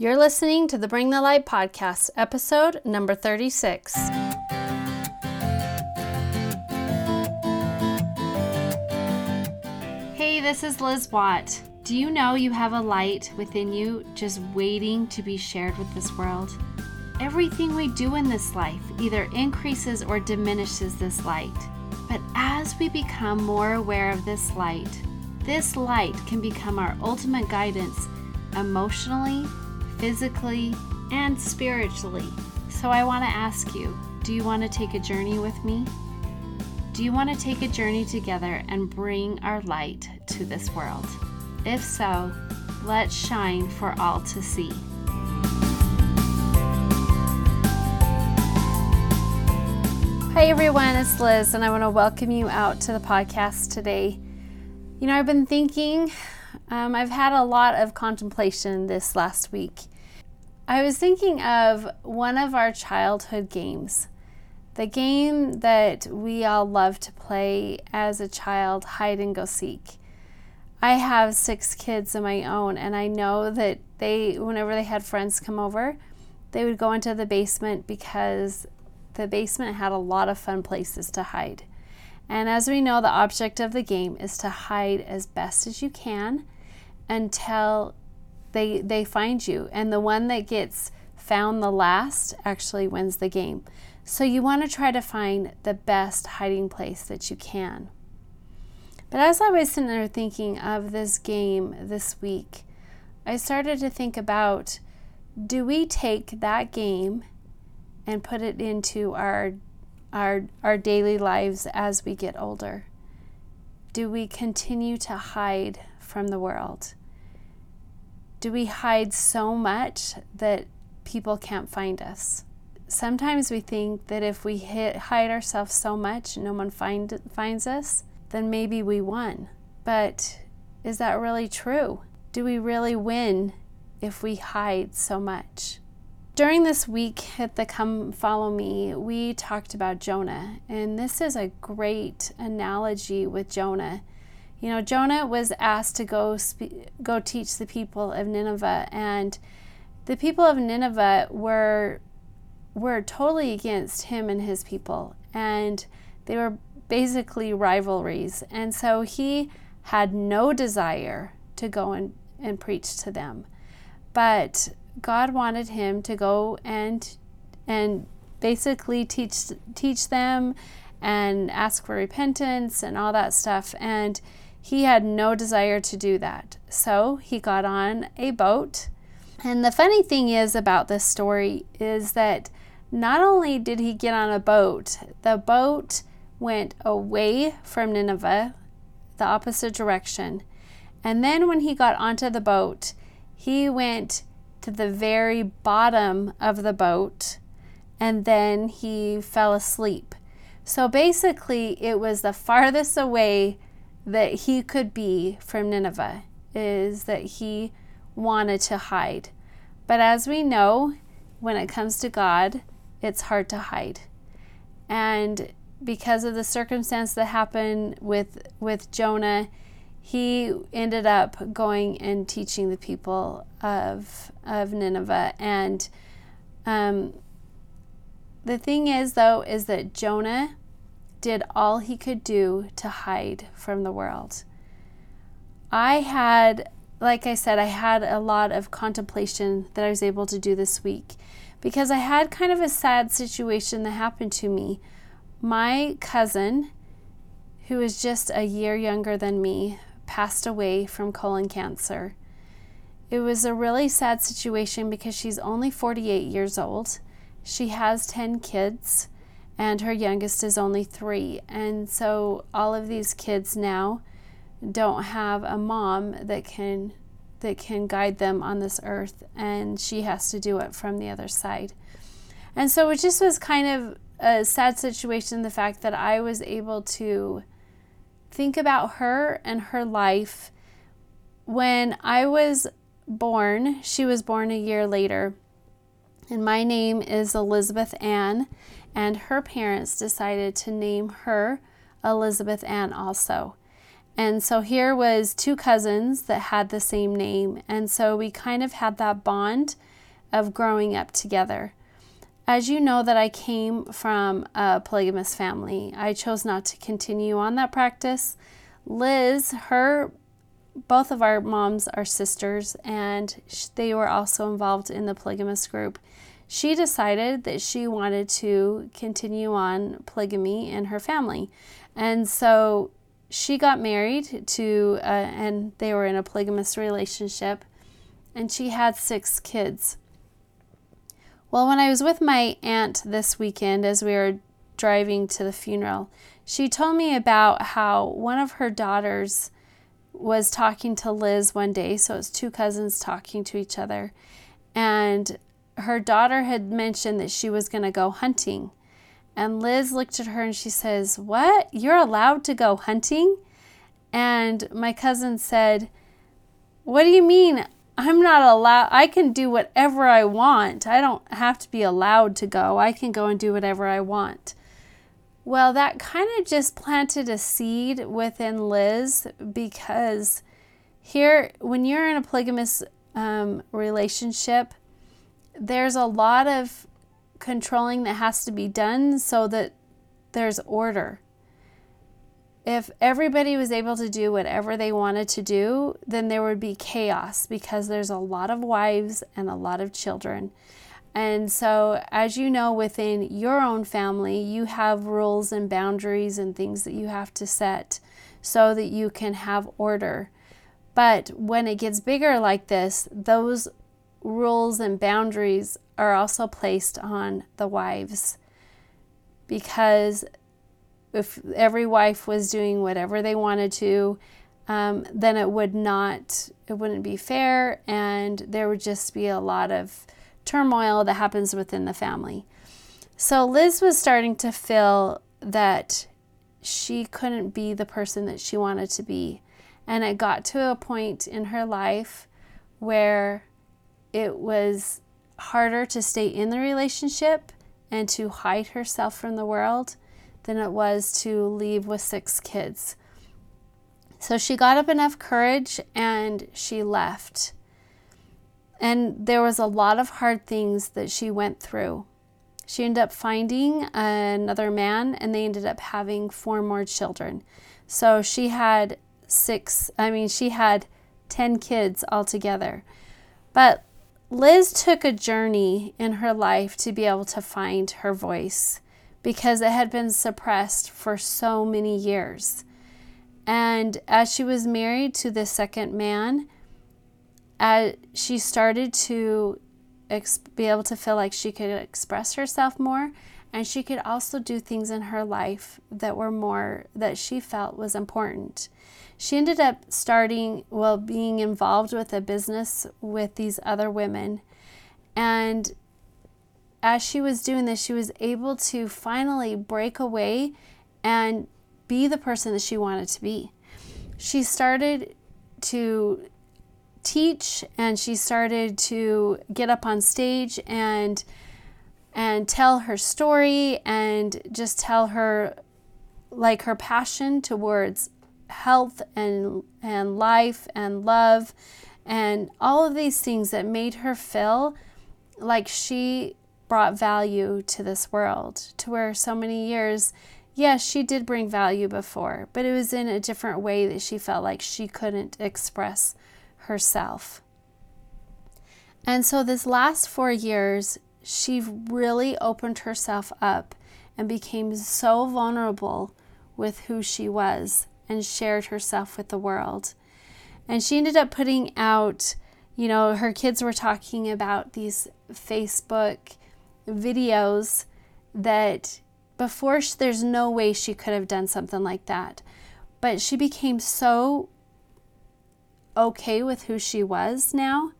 You're listening to the Bring the Light podcast, episode number 36. Hey, this is Liz Watt. Do you know you have a light within you just waiting to be shared with this world? Everything we do in this life either increases or diminishes this light. But as we become more aware of this light, this light can become our ultimate guidance emotionally, physically, and spiritually. So I want to ask you do you want to take a journey with me? Do you want to take a journey together and bring our light to this world? If so, let's shine for all to see. Hi everyone, it's Liz, and I want to welcome you out to the podcast today. You know, I've been thinking, um, I've had a lot of contemplation this last week, I was thinking of one of our childhood games, the game that we all loved to play as a child, hide and go seek. I have six kids of my own, and I know that they, whenever they had friends come over, they would go into the basement because the basement had a lot of fun places to hide. And as we know, the object of the game is to hide as best as you can until they they find you. And the one that gets found the last actually wins the game. So you want to try to find the best hiding place that you can. But as i was sitting there thinking of this game this week i started to think about do we take that game and put it into our our our daily lives as we get older do we continue to hide from the world do we hide so much that people can't find us? Sometimes we think that if we hit, hide ourselves so much no one find, finds us, then maybe we won. But is that really true? Do we really win if we hide so much? During this week at the Come Follow Me, we talked about Jonah, and this is a great analogy with Jonah you know, Jonah was asked to go spe- go teach the people of Nineveh, and the people of Nineveh were were totally against him and his people, and they were basically rivalries. And so he had no desire to go and, and preach to them. But God wanted him to go and and basically teach teach them and ask for repentance and all that stuff. And he had no desire to do that. So he got on a boat. And the funny thing is about this story is that not only did he get on a boat, the boat went away from Nineveh, the opposite direction. And then when he got onto the boat, he went to the very bottom of the boat and then he fell asleep. So basically, it was the farthest away that he could be from Nineveh is that he wanted to hide. But as we know, when it comes to God, it's hard to hide. And because of the circumstance that happened with with Jonah, he ended up going and teaching the people of of Nineveh. And um, the thing is, though, is that Jonah did all he could do to hide from the world. I had, like I said, I had a lot of contemplation that I was able to do this week because I had kind of a sad situation that happened to me. My cousin, who is just a year younger than me, passed away from colon cancer. It was a really sad situation because she's only 48 years old. She has 10 kids and her youngest is only three. And so all of these kids now don't have a mom that can that can guide them on this earth and she has to do it from the other side. And so it just was kind of a sad situation the fact that I was able to think about her and her life when I was born. She was born a year later. And my name is Elizabeth Ann and her parents decided to name her Elizabeth Ann also. And so here was two cousins that had the same name. And so we kind of had that bond of growing up together. As you know that I came from a polygamous family, I chose not to continue on that practice. Liz, her both of our moms are sisters and they were also involved in the polygamous group. She decided that she wanted to continue on polygamy in her family. And so she got married to, uh, and they were in a polygamous relationship, and she had six kids. Well, when I was with my aunt this weekend as we were driving to the funeral, she told me about how one of her daughters was talking to Liz one day. So it's two cousins talking to each other. And her daughter had mentioned that she was going to go hunting. And Liz looked at her and she says, What? You're allowed to go hunting? And my cousin said, What do you mean? I'm not allowed, I can do whatever I want. I don't have to be allowed to go. I can go and do whatever I want. Well, that kind of just planted a seed within Liz because here, when you're in a polygamous um, relationship, there's a lot of controlling that has to be done so that there's order if everybody was able to do whatever they wanted to do, then there would be chaos because there's a lot of wives and a lot of children. And so, as you know, within your own family, you have rules and boundaries and things that you have to set so that you can have order. But when it gets bigger like this, those rules and boundaries are also placed on the wives because if every wife was doing whatever they wanted to, um, then it would not, it wouldn't be fair, and there would just be a lot of turmoil that happens within the family. So Liz was starting to feel that she couldn't be the person that she wanted to be. And it got to a point in her life where it was harder to stay in the relationship and to hide herself from the world than it was to leave with six kids. So she got up enough courage and she left. And there was a lot of hard things that she went through. She ended up finding another man and they ended up having four more children. So she had six, I mean, she had 10 kids altogether. But Liz took a journey in her life to be able to find her voice because it had been suppressed for so many years. And as she was married to the second man, as she started to ex- be able to feel like she could express herself more and she could also do things in her life that were more that she felt was important. She ended up starting, well, being involved with a business with these other women. And as she was doing this, she was able to finally break away and be the person that she wanted to be. She started to teach and she started to get up on stage and and tell her story and just tell her like her passion towards health and and life and love and all of these things that made her feel like she brought value to this world, to where so many years, yes, she did bring value before, but it was in a different way that she felt like she couldn't express herself. And so, this last four years, she really opened herself up and became so vulnerable with who she was and shared herself with the world. And she ended up putting out, you know, her kids were talking about these Facebook videos that before she, there's no way she could have done something like that. But she became so okay with who she was now.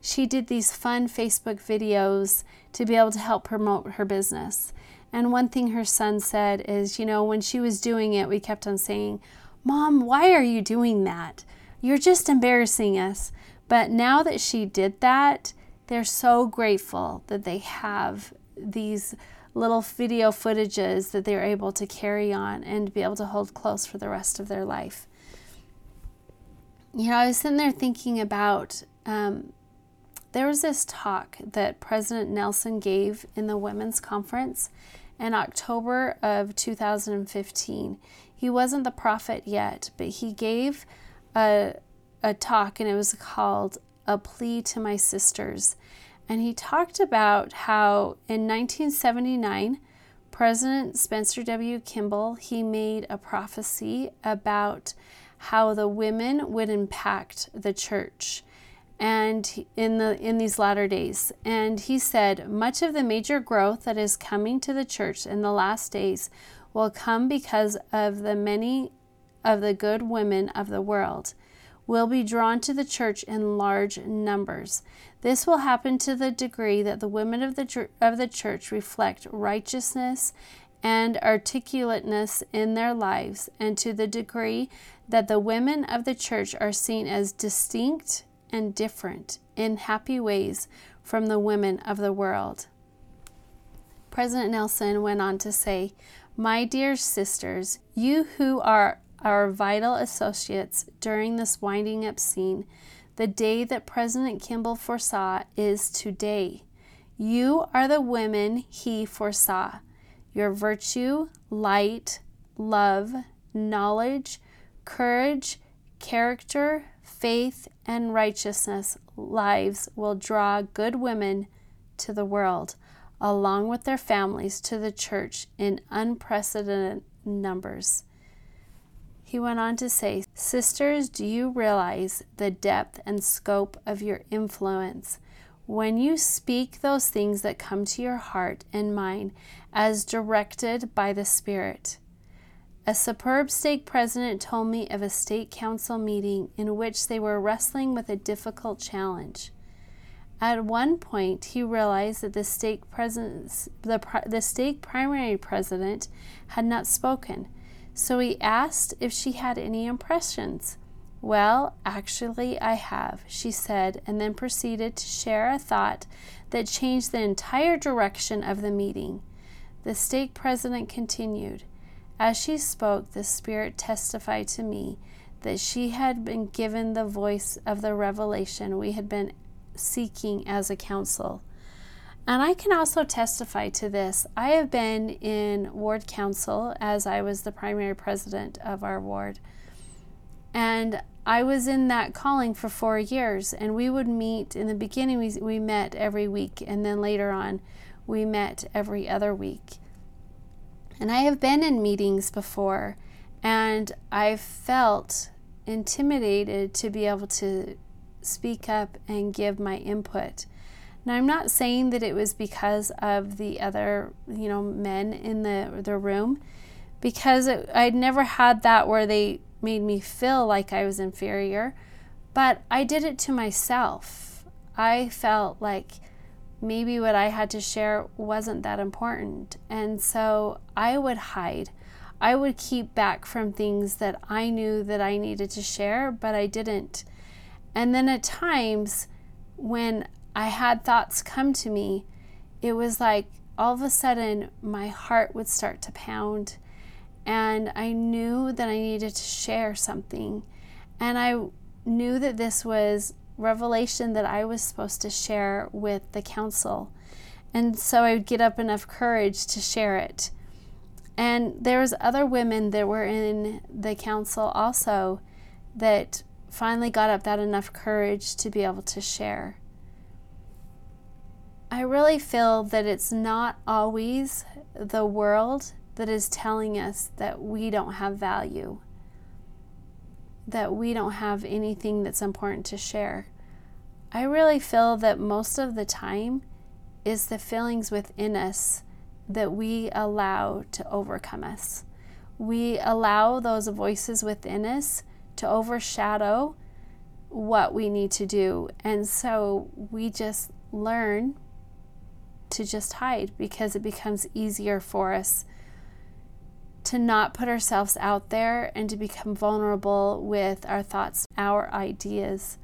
She did these fun Facebook videos to be able to help promote her business. And one thing her son said is, you know, when she was doing it, we kept on saying, Mom, why are you doing that? You're just embarrassing us. But now that she did that, they're so grateful that they have these little video footages that they're able to carry on and be able to hold close for the rest of their life. You know, I was sitting there thinking about um, there was this talk that President Nelson gave in the Women's Conference in October of 2015. He wasn't the prophet yet, but he gave a, a talk, and it was called A Plea to My Sisters. And he talked about how in 1979, President Spencer W. Kimball, he made a prophecy about how the women would impact the church and in the in these latter days and he said much of the major growth that is coming to the church in the last days will come because of the many of the good women of the world will be drawn to the church in large numbers this will happen to the degree that the women of the of the church reflect righteousness and articulateness in their lives and to the degree that the women of the church are seen as distinct and different in happy ways from the women of the world. President Nelson went on to say, My dear sisters, you who are our vital associates during this winding up scene, the day that President Kimball foresaw is today. You are the women he foresaw. Your virtue, light, love, knowledge, courage, character, faith, and righteousness lives will draw good women to the world, along with their families to the church in unprecedented numbers. He went on to say, Sisters, do you realize the depth and scope of your influence when you speak those things that come to your heart and mind as directed by the Spirit? A superb stake president told me of a stake council meeting in which they were wrestling with a difficult challenge. At one point, he realized that the stake, the, the stake primary president had not spoken, so he asked if she had any impressions. Well, actually, I have, she said, and then proceeded to share a thought that changed the entire direction of the meeting. The stake president continued. As she spoke, the Spirit testified to me that she had been given the voice of the revelation we had been seeking as a council. And I can also testify to this. I have been in ward council as I was the primary president of our ward. And I was in that calling for four years, and we would meet. In the beginning, we, we met every week, and then later on, we met every other week. And I have been in meetings before and I've felt intimidated to be able to speak up and give my input. Now I'm not saying that it was because of the other, you know, men in the the room because it, I'd never had that where they made me feel like I was inferior, but I did it to myself. I felt like maybe what I had to share wasn't that important. And so I would hide. I would keep back from things that I knew that I needed to share, but I didn't. And then at times when I had thoughts come to me, it was like all of a sudden my heart would start to pound. And I knew that I needed to share something. And I knew that this was revelation that I was supposed to share with the council. And so I would get up enough courage to share it. And there was other women that were in the council also that finally got up that enough courage to be able to share. I really feel that it's not always the world that is telling us that we don't have value that we don't have anything that's important to share. I really feel that most of the time is the feelings within us that we allow to overcome us. We allow those voices within us to overshadow what we need to do. And so we just learn to just hide because it becomes easier for us to not put ourselves out there and to become vulnerable with our thoughts, our ideas.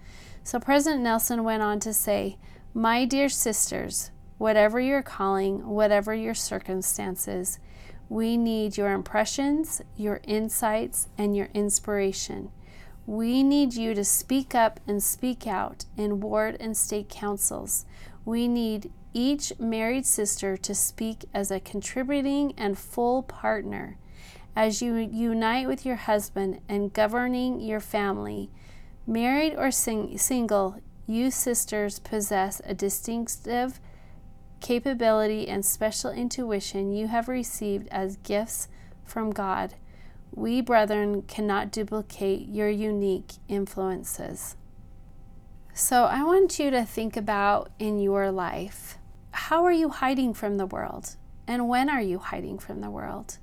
So President Nelson went on to say, My dear sisters, whatever your calling, whatever your circumstances, we need your impressions, your insights, and your inspiration. We need you to speak up and speak out in ward and stake councils. We need each married sister to speak as a contributing and full partner. As you unite with your husband and governing your family, married or sing- single, you sisters possess a distinctive capability and special intuition you have received as gifts from God. We, brethren, cannot duplicate your unique influences. So, I want you to think about in your life how are you hiding from the world? And when are you hiding from the world?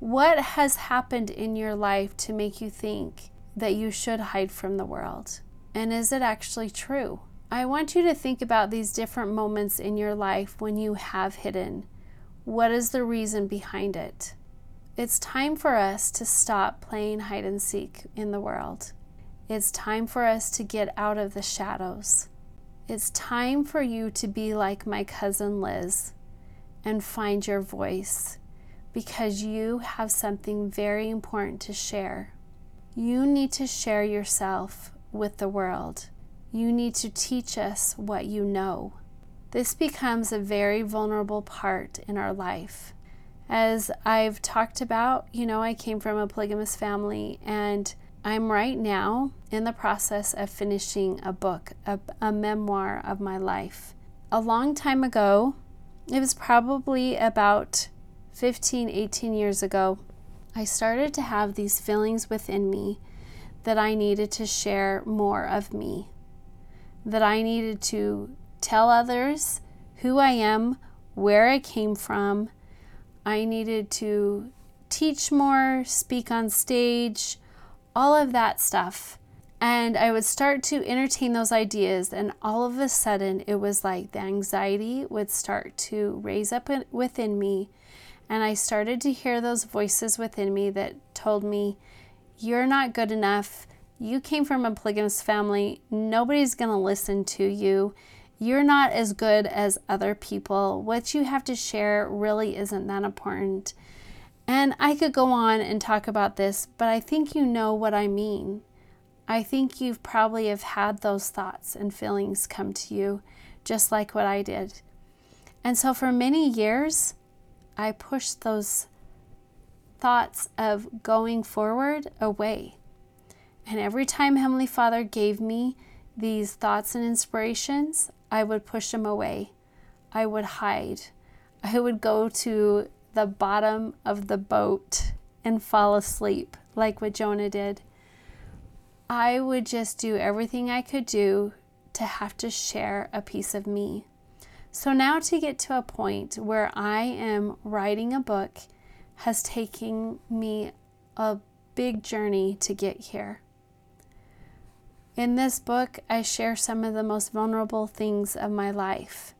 What has happened in your life to make you think that you should hide from the world? And is it actually true? I want you to think about these different moments in your life when you have hidden. What is the reason behind it? It's time for us to stop playing hide and seek in the world. It's time for us to get out of the shadows. It's time for you to be like my cousin Liz and find your voice because you have something very important to share. You need to share yourself with the world. You need to teach us what you know. This becomes a very vulnerable part in our life. As I've talked about, you know, I came from a polygamous family and I'm right now in the process of finishing a book, a, a, memoir of my life. A long time ago, it was probably about 15, 18 years ago, I started to have these feelings within me that I needed to share more of me, that I needed to tell others who I am, where I came from. I needed to teach more, speak on stage, all of that stuff. And I would start to entertain those ideas, and all of a sudden, it was like the anxiety would start to raise up within me and I started to hear those voices within me that told me, You're not good enough. You came from a polygamous family. Nobody's going to listen to you. You're not as good as other people. What you have to share really isn't that important. And I could go on and talk about this, but I think you know what I mean. I think you've probably have had those thoughts and feelings come to you just like what I did. And so for many years, I pushed those thoughts of going forward away. And every time Heavenly Father gave me these thoughts and inspirations, I would push them away. I would hide. I would go to the bottom of the boat and fall asleep, like what Jonah did. I would just do everything I could do to have to share a piece of me. So now to get to a point where I am writing a book has taken me a big journey to get here. In this book, I share some of the most vulnerable things of my life.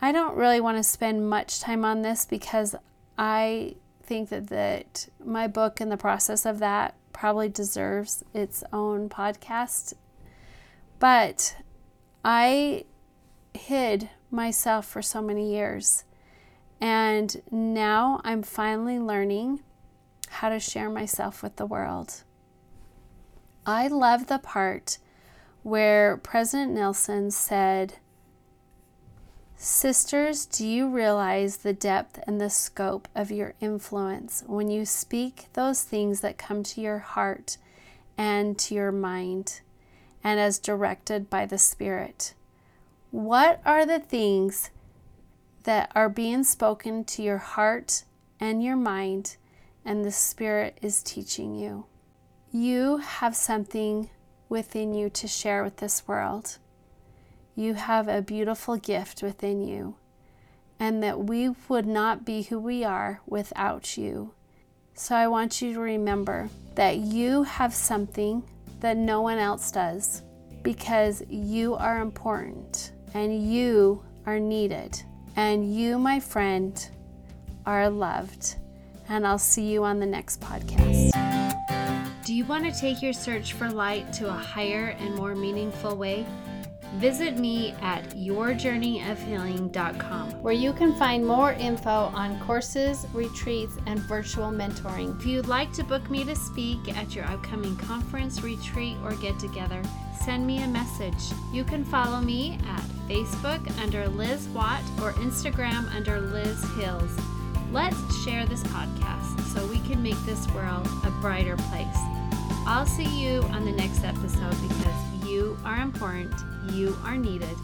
I don't really want to spend much time on this because I think that, that my book and the process of that probably deserves its own podcast. But I hid myself for so many years. And now I'm finally learning how to share myself with the world. I love the part where President Nelson said, Sisters, do you realize the depth and the scope of your influence when you speak those things that come to your heart and to your mind and as directed by the Spirit? What are the things that are being spoken to your heart and your mind, and the Spirit is teaching you? You have something within you to share with this world. You have a beautiful gift within you, and that we would not be who we are without you. So I want you to remember that you have something that no one else does because you are important and you are needed. And you, my friend, are loved. And I'll see you on the next podcast. Do you want to take your search for light to a higher and more meaningful way? Visit me at yourjourneyofhealing.com, where you can find more info on courses, retreats, and virtual mentoring. If you'd like to book me to speak at your upcoming conference, retreat, or get together, send me a message. You can follow me at Facebook under Liz Watt or Instagram under Liz Hills. Let's share this podcast so we can make this world a brighter place. I'll see you on the next episode because you are important, you are needed,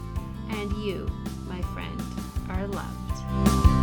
and you, my friend, are loved.